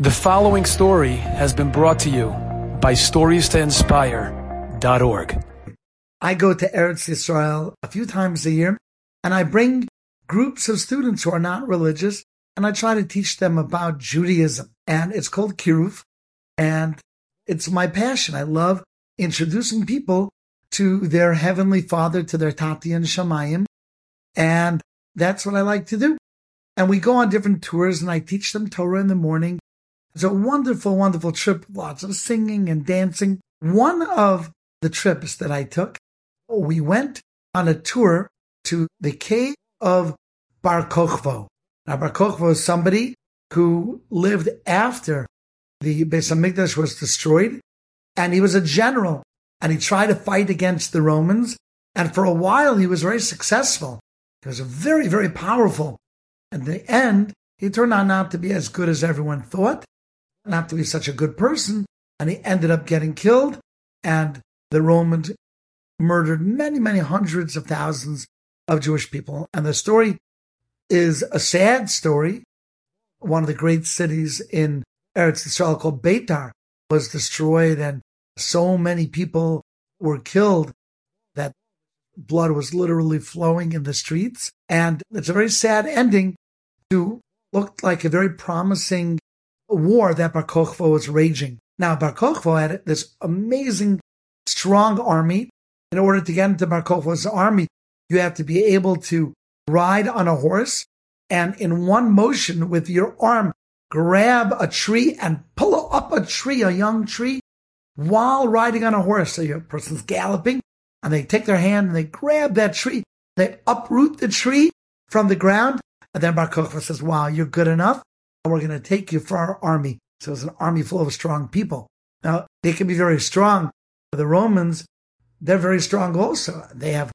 The following story has been brought to you by StoriesToInspire.org. I go to Eretz Yisrael a few times a year, and I bring groups of students who are not religious, and I try to teach them about Judaism. And it's called Kiruv, and it's my passion. I love introducing people to their heavenly Father, to their Tati and Shamayim, and that's what I like to do. And we go on different tours, and I teach them Torah in the morning it's a wonderful, wonderful trip. Lots of singing and dancing. One of the trips that I took, we went on a tour to the cave of Bar Kokhba. Now, Bar Kokhba is somebody who lived after the Beis Hamikdash was destroyed, and he was a general, and he tried to fight against the Romans, and for a while he was very successful. He was very, very powerful. In the end, he turned out not to be as good as everyone thought, not to be such a good person, and he ended up getting killed, and the Romans murdered many, many hundreds of thousands of Jewish people. And the story is a sad story. One of the great cities in Eretz Yisrael called Beitar was destroyed, and so many people were killed that blood was literally flowing in the streets. And it's a very sad ending to look like a very promising war that Bar Kokhba was raging. Now, Bar Kokhba had this amazing, strong army. In order to get into Bar Kokhba's army, you have to be able to ride on a horse and in one motion with your arm, grab a tree and pull up a tree, a young tree, while riding on a horse. So your person's galloping and they take their hand and they grab that tree. They uproot the tree from the ground. And then Bar Kokhba says, wow, you're good enough we're going to take you for our army. So it's an army full of strong people. Now, they can be very strong. The Romans, they're very strong also. They have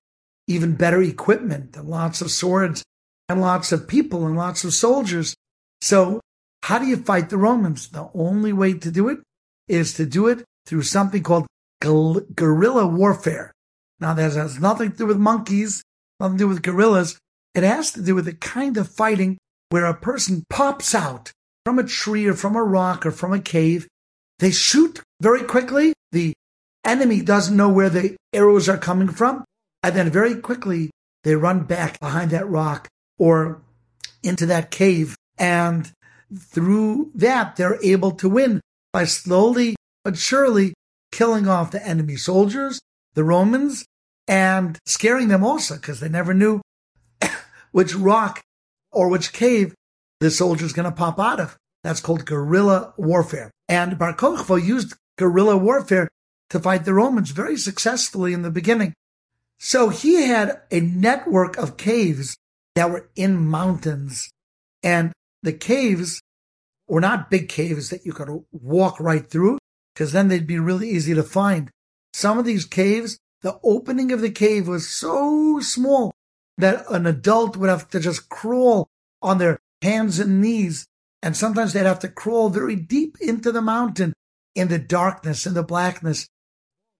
even better equipment and lots of swords and lots of people and lots of soldiers. So how do you fight the Romans? The only way to do it is to do it through something called guerrilla warfare. Now, that has nothing to do with monkeys, nothing to do with gorillas. It has to do with the kind of fighting where a person pops out from a tree or from a rock or from a cave. They shoot very quickly. The enemy doesn't know where the arrows are coming from. And then very quickly they run back behind that rock or into that cave. And through that, they're able to win by slowly but surely killing off the enemy soldiers, the Romans, and scaring them also because they never knew which rock or which cave the soldier's going to pop out of. That's called guerrilla warfare. And Bar Kokhba used guerrilla warfare to fight the Romans very successfully in the beginning. So he had a network of caves that were in mountains. And the caves were not big caves that you could walk right through, because then they'd be really easy to find. Some of these caves, the opening of the cave was so small that an adult would have to just crawl on their hands and knees. And sometimes they'd have to crawl very deep into the mountain in the darkness, in the blackness.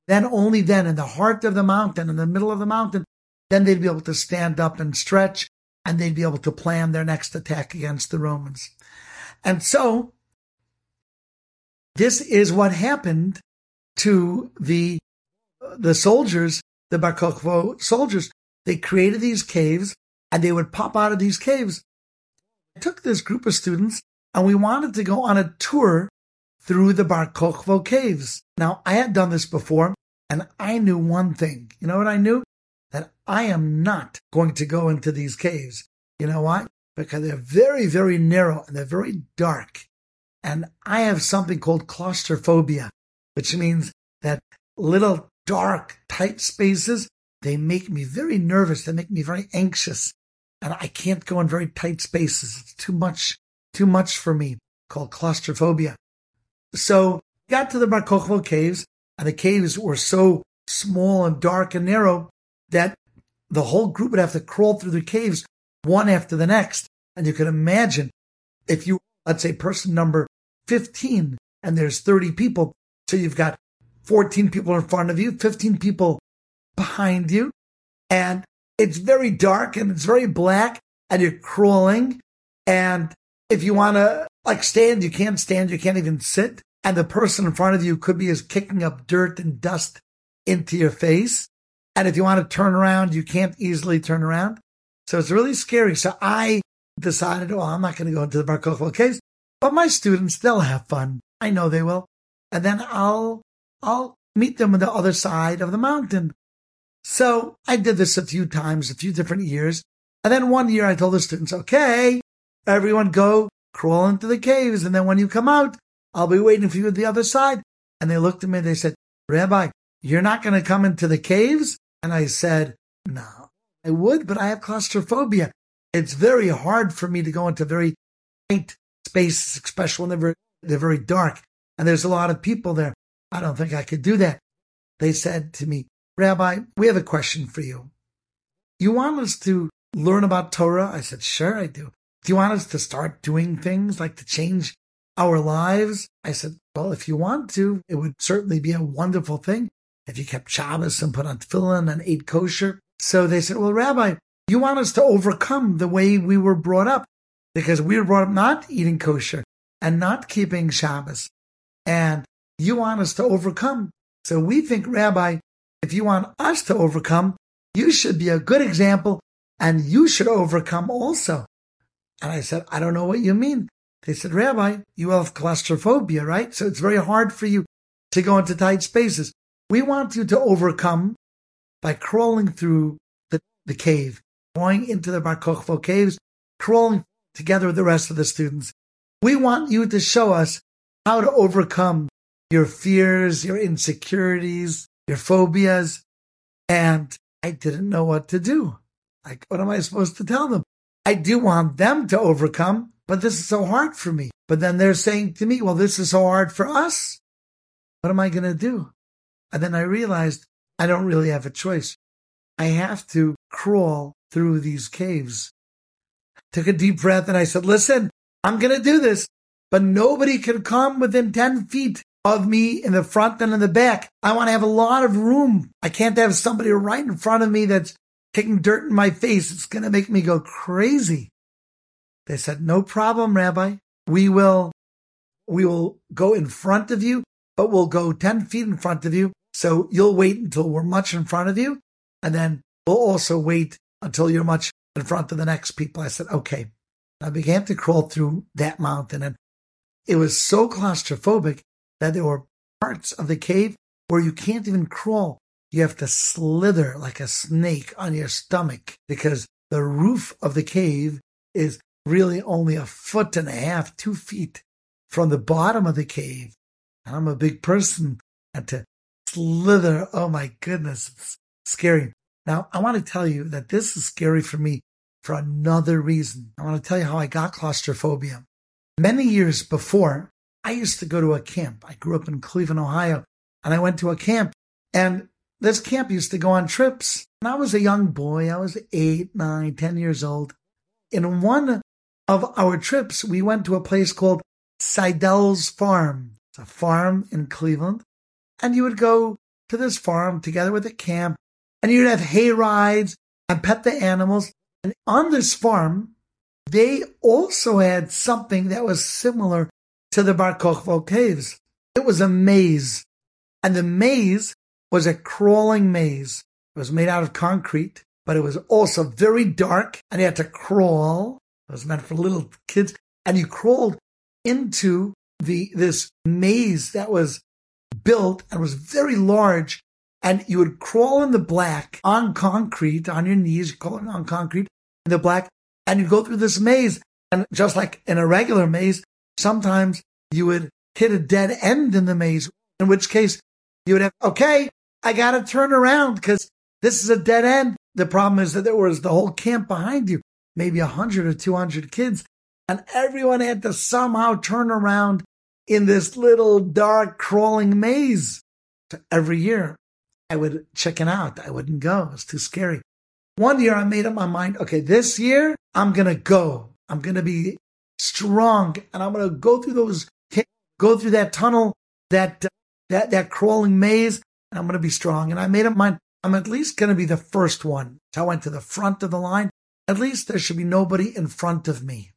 Then only then in the heart of the mountain, in the middle of the mountain, then they'd be able to stand up and stretch and they'd be able to plan their next attack against the Romans. And so this is what happened to the, the soldiers, the Bar soldiers. They created these caves and they would pop out of these caves. I took this group of students and we wanted to go on a tour through the Bar Kokhba caves. Now, I had done this before and I knew one thing. You know what I knew? That I am not going to go into these caves. You know why? Because they're very, very narrow and they're very dark. And I have something called claustrophobia, which means that little dark, tight spaces they make me very nervous. They make me very anxious. And I can't go in very tight spaces. It's too much, too much for me, called claustrophobia. So got to the Bar Kokhba caves and the caves were so small and dark and narrow that the whole group would have to crawl through the caves one after the next. And you can imagine if you, let's say person number 15 and there's 30 people. So you've got 14 people in front of you, 15 people behind you and it's very dark and it's very black and you're crawling and if you want to like stand, you can't stand, you can't even sit. And the person in front of you could be as kicking up dirt and dust into your face. And if you want to turn around, you can't easily turn around. So it's really scary. So I decided, oh, I'm not going to go into the Bar Kokhba caves, but my students, they'll have fun. I know they will. And then I'll, I'll meet them on the other side of the mountain. So I did this a few times, a few different years. And then one year I told the students, okay, everyone go crawl into the caves. And then when you come out, I'll be waiting for you at the other side. And they looked at me and they said, Rabbi, you're not going to come into the caves? And I said, no, I would, but I have claustrophobia. It's very hard for me to go into very tight spaces, especially when they're very, they're very dark and there's a lot of people there. I don't think I could do that. They said to me, Rabbi, we have a question for you. You want us to learn about Torah? I said, sure, I do. Do you want us to start doing things like to change our lives? I said, well, if you want to, it would certainly be a wonderful thing if you kept Shabbos and put on tefillin and ate kosher. So they said, well, Rabbi, you want us to overcome the way we were brought up because we were brought up not eating kosher and not keeping Shabbos. And you want us to overcome. So we think, Rabbi, if you want us to overcome, you should be a good example and you should overcome also. And I said, I don't know what you mean. They said, Rabbi, you have claustrophobia, right? So it's very hard for you to go into tight spaces. We want you to overcome by crawling through the, the cave, going into the Bar Kokhba caves, crawling together with the rest of the students. We want you to show us how to overcome your fears, your insecurities, your phobias. And I didn't know what to do. Like, what am I supposed to tell them? I do want them to overcome, but this is so hard for me. But then they're saying to me, well, this is so hard for us. What am I going to do? And then I realized I don't really have a choice. I have to crawl through these caves. Took a deep breath and I said, listen, I'm going to do this, but nobody can come within 10 feet of me in the front and in the back. I want to have a lot of room. I can't have somebody right in front of me that's kicking dirt in my face. It's going to make me go crazy. They said, no problem, Rabbi. We will, we will go in front of you, but we'll go 10 feet in front of you so you'll wait until we're much in front of you. And then we'll also wait until you're much in front of the next people. I said, okay. I began to crawl through that mountain and it was so claustrophobic that there were parts of the cave where you can't even crawl. You have to slither like a snake on your stomach because the roof of the cave is really only a foot and a half, two feet from the bottom of the cave. And I'm a big person and to slither. Oh my goodness. It's scary. Now, I want to tell you that this is scary for me for another reason. I want to tell you how I got claustrophobia. Many years before, I used to go to a camp. I grew up in Cleveland, Ohio, and I went to a camp. And this camp used to go on trips. And I was a young boy. I was eight, nine, ten years old. In one of our trips, we went to a place called Seidel's Farm. It's a farm in Cleveland. And you would go to this farm together with a camp and you'd have hay rides and pet the animals. And on this farm, they also had something that was similar to the Bar Kokhba caves. It was a maze. And the maze was a crawling maze. It was made out of concrete, but it was also very dark and you had to crawl. It was meant for little kids. And you crawled into the, this maze that was built and was very large. And you would crawl in the black on concrete, on your knees, crawling on concrete in the black, and you'd go through this maze. And just like in a regular maze, sometimes you would hit a dead end in the maze, in which case you would have, okay, I got to turn around because this is a dead end. The problem is that there was the whole camp behind you, maybe a hundred or 200 kids, and everyone had to somehow turn around in this little dark crawling maze. So every year I would check it out. I wouldn't go. It was too scary. One year I made up my mind, okay, this year I'm going to go. I'm going to be strong and I'm going to go through those, go through that tunnel, that, that, that crawling maze and I'm going to be strong. And I made up my I'm at least going to be the first one. So I went to the front of the line. At least there should be nobody in front of me.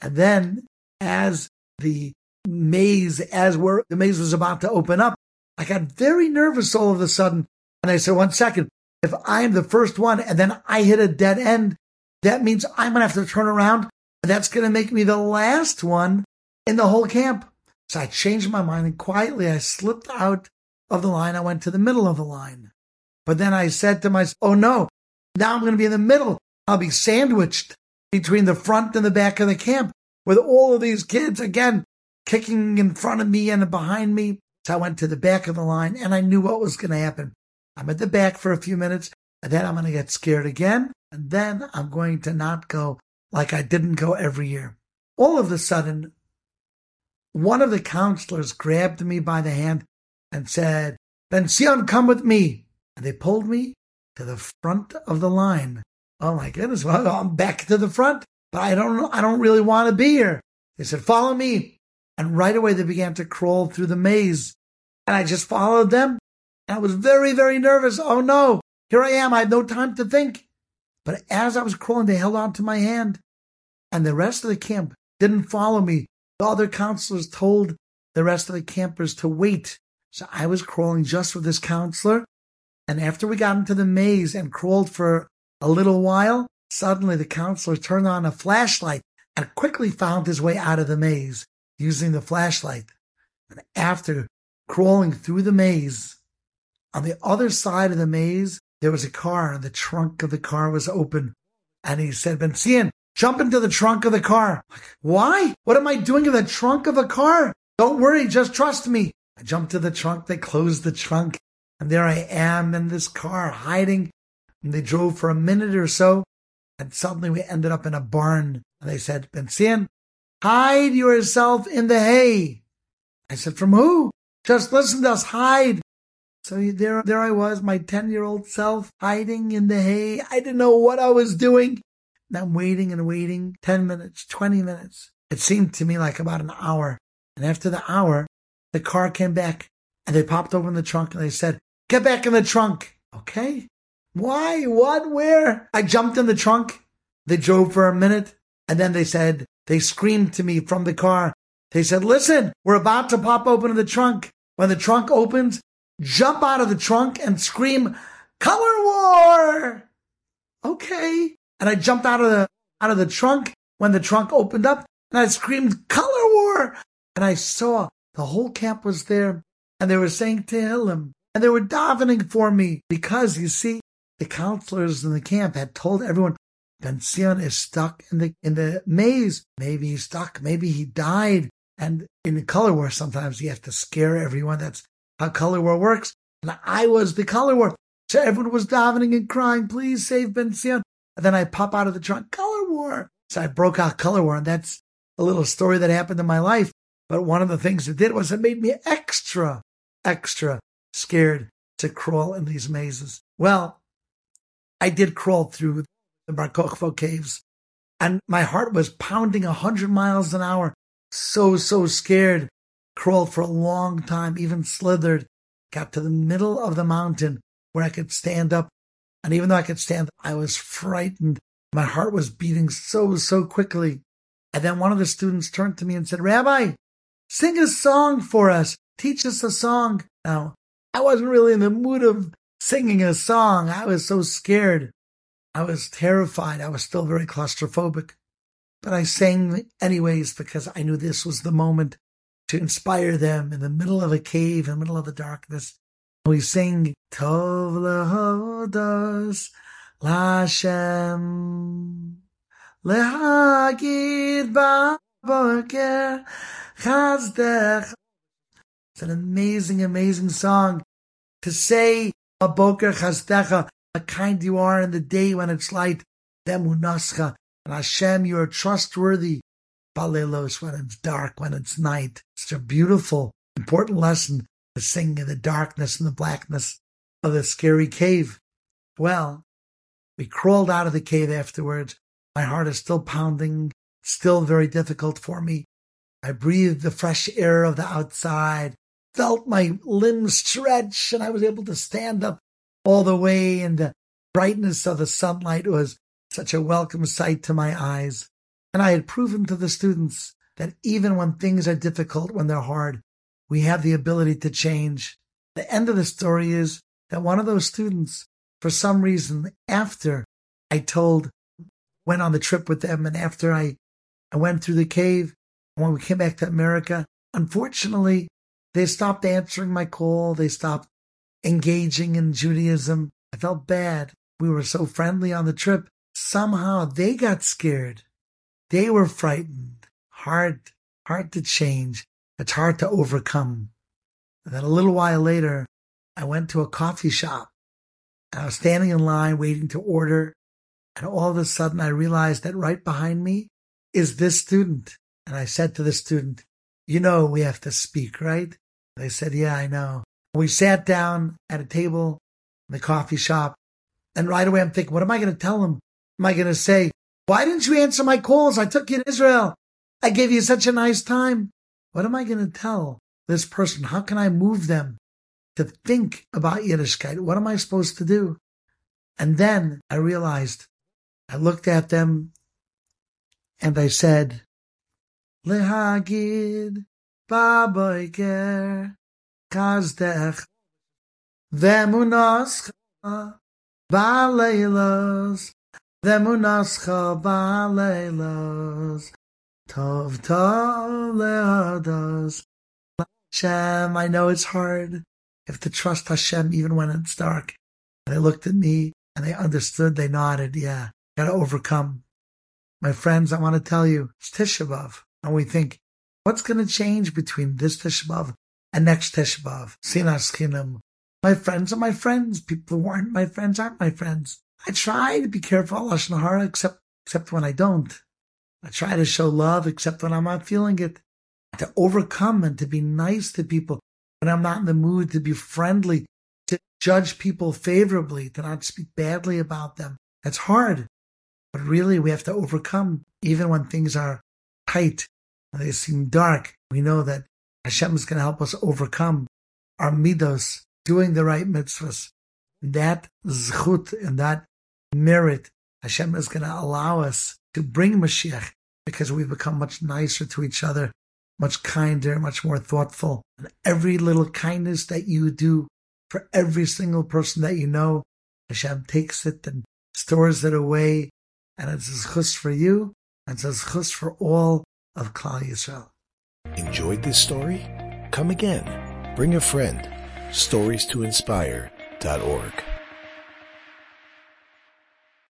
And then as the maze, as we're, the maze was about to open up, I got very nervous all of a sudden. And I said, one second, if I'm the first one and then I hit a dead end, that means I'm going to have to turn around. That's going to make me the last one in the whole camp. So I changed my mind and quietly I slipped out of the line. I went to the middle of the line. But then I said to myself, oh no, now I'm going to be in the middle. I'll be sandwiched between the front and the back of the camp with all of these kids again kicking in front of me and behind me. So I went to the back of the line and I knew what was going to happen. I'm at the back for a few minutes and then I'm going to get scared again. And then I'm going to not go like I didn't go every year. All of a sudden, one of the counselors grabbed me by the hand and said, Benzion, come with me. And they pulled me to the front of the line. Oh my goodness. Well, I'm back to the front, but I don't, I don't really want to be here. They said, follow me. And right away they began to crawl through the maze. And I just followed them. And I was very, very nervous. Oh no, here I am. I had no time to think. But as I was crawling, they held on to my hand. And the rest of the camp didn't follow me. The other counselors told the rest of the campers to wait. So I was crawling just with this counselor. And after we got into the maze and crawled for a little while, suddenly the counselor turned on a flashlight and quickly found his way out of the maze using the flashlight. And after crawling through the maze, on the other side of the maze, there was a car and the trunk of the car was open. And he said, Benzion, jump into the trunk of the car. Why? What am I doing in the trunk of a car? Don't worry, just trust me. I jumped to the trunk. They closed the trunk. And there I am in this car hiding. And they drove for a minute or so. And suddenly we ended up in a barn. And they said, Benzion, Hide yourself in the hay. I said, From who? Just listen to us, hide. So there, there I was, my 10 year old self hiding in the hay. I didn't know what I was doing. And I'm waiting and waiting 10 minutes, 20 minutes. It seemed to me like about an hour. And after the hour, the car came back and they popped open the trunk and they said, get back in the trunk. Okay. Why? What? Where? I jumped in the trunk. They drove for a minute and then they said, they screamed to me from the car. They said, listen, we're about to pop open the trunk. When the trunk opens, jump out of the trunk and scream, color war. Okay. And I jumped out of the, out of the trunk when the trunk opened up and I screamed, color war. And I saw the whole camp was there and they were saying Tehillim and they were davening for me because you see, the counselors in the camp had told everyone, Benzion is stuck in the in the maze. Maybe he's stuck. Maybe he died. And in the color war, sometimes you have to scare everyone. That's how color war works. And I was the color war. So everyone was davening and crying, please save Benzion. And then I pop out of the trunk, color war. So I broke out color war. And that's a little story that happened in my life. But one of the things it did was it made me extra, extra scared to crawl in these mazes. Well, I did crawl through the Bar caves. And my heart was pounding a hundred miles an hour. So, so scared. Crawled for a long time, even slithered. Got to the middle of the mountain where I could stand up. And even though I could stand, I was frightened. My heart was beating so, so quickly. And then one of the students turned to me and said, Rabbi, sing a song for us. Teach us a song. Now, I wasn't really in the mood of singing a song. I was so scared. I was terrified. I was still very claustrophobic, but I sang anyways because I knew this was the moment to inspire them in the middle of a cave, in the middle of the darkness. We sing Tov lehodos Lashem lehagid ba'boker chazdech. It's an amazing, amazing song to say a boker chazdecha how kind you are in the day when it's light. Demunascha. And Hashem, you are trustworthy. Balelos when it's dark, when it's night. It's a beautiful, important lesson to sing in the darkness and the blackness of the scary cave. Well, we crawled out of the cave afterwards. My heart is still pounding, still very difficult for me. I breathed the fresh air of the outside, felt my limbs stretch, and I was able to stand up all the way, and the brightness of the sunlight was such a welcome sight to my eyes. And I had proven to the students that even when things are difficult, when they're hard, we have the ability to change. The end of the story is that one of those students, for some reason, after I told, went on the trip with them, and after I, I went through the cave, when we came back to America, unfortunately, they stopped answering my call. They stopped engaging in Judaism. I felt bad. We were so friendly on the trip. Somehow they got scared. They were frightened. Hard, hard to change. It's hard to overcome. And then a little while later, I went to a coffee shop. And I was standing in line waiting to order. And all of a sudden I realized that right behind me is this student. And I said to the student, you know, we have to speak, right? They said, yeah, I know. We sat down at a table in the coffee shop. And right away I'm thinking, what am I going to tell him? Am I going to say, why didn't you answer my calls? I took you to Israel. I gave you such a nice time. What am I going to tell this person? How can I move them to think about Yiddishkeit? What am I supposed to do? And then I realized, I looked at them and I said, Lehagid baboiker kazdech vemunascha baleilos vemunascha baleilos tov tov lehados Hashem, I know it's hard. Have to trust Hashem even when it's dark. And they looked at me and they understood. They nodded. Yeah, got to overcome. My friends, I want to tell you, it's Tisha. And we think, what's going to change between this Tisha and next Tisha? Sinas Chinam. My friends are my friends. People who aren't my friends aren't my friends. I try to be careful, Lashon Hara, except, except when I don't. I try to show love, except when I'm not feeling it to overcome and to be nice to people when I'm not in the mood to be friendly, to judge people favorably, to not speak badly about them. That's hard. But really, we have to overcome even when things are tight and they seem dark. We know that Hashem is going to help us overcome our midos, doing the right mitzvahs. That zchut and that merit, Hashem is going to allow us to bring Mashiach because we've become much nicer to each other much kinder, much more thoughtful. And every little kindness that you do for every single person that you know, Hashem takes it and stores it away. And it's a chus for you, and it's a chus for all of Klal Yisrael. Enjoyed this story? Come again. Bring a friend. Stories to inspire.org.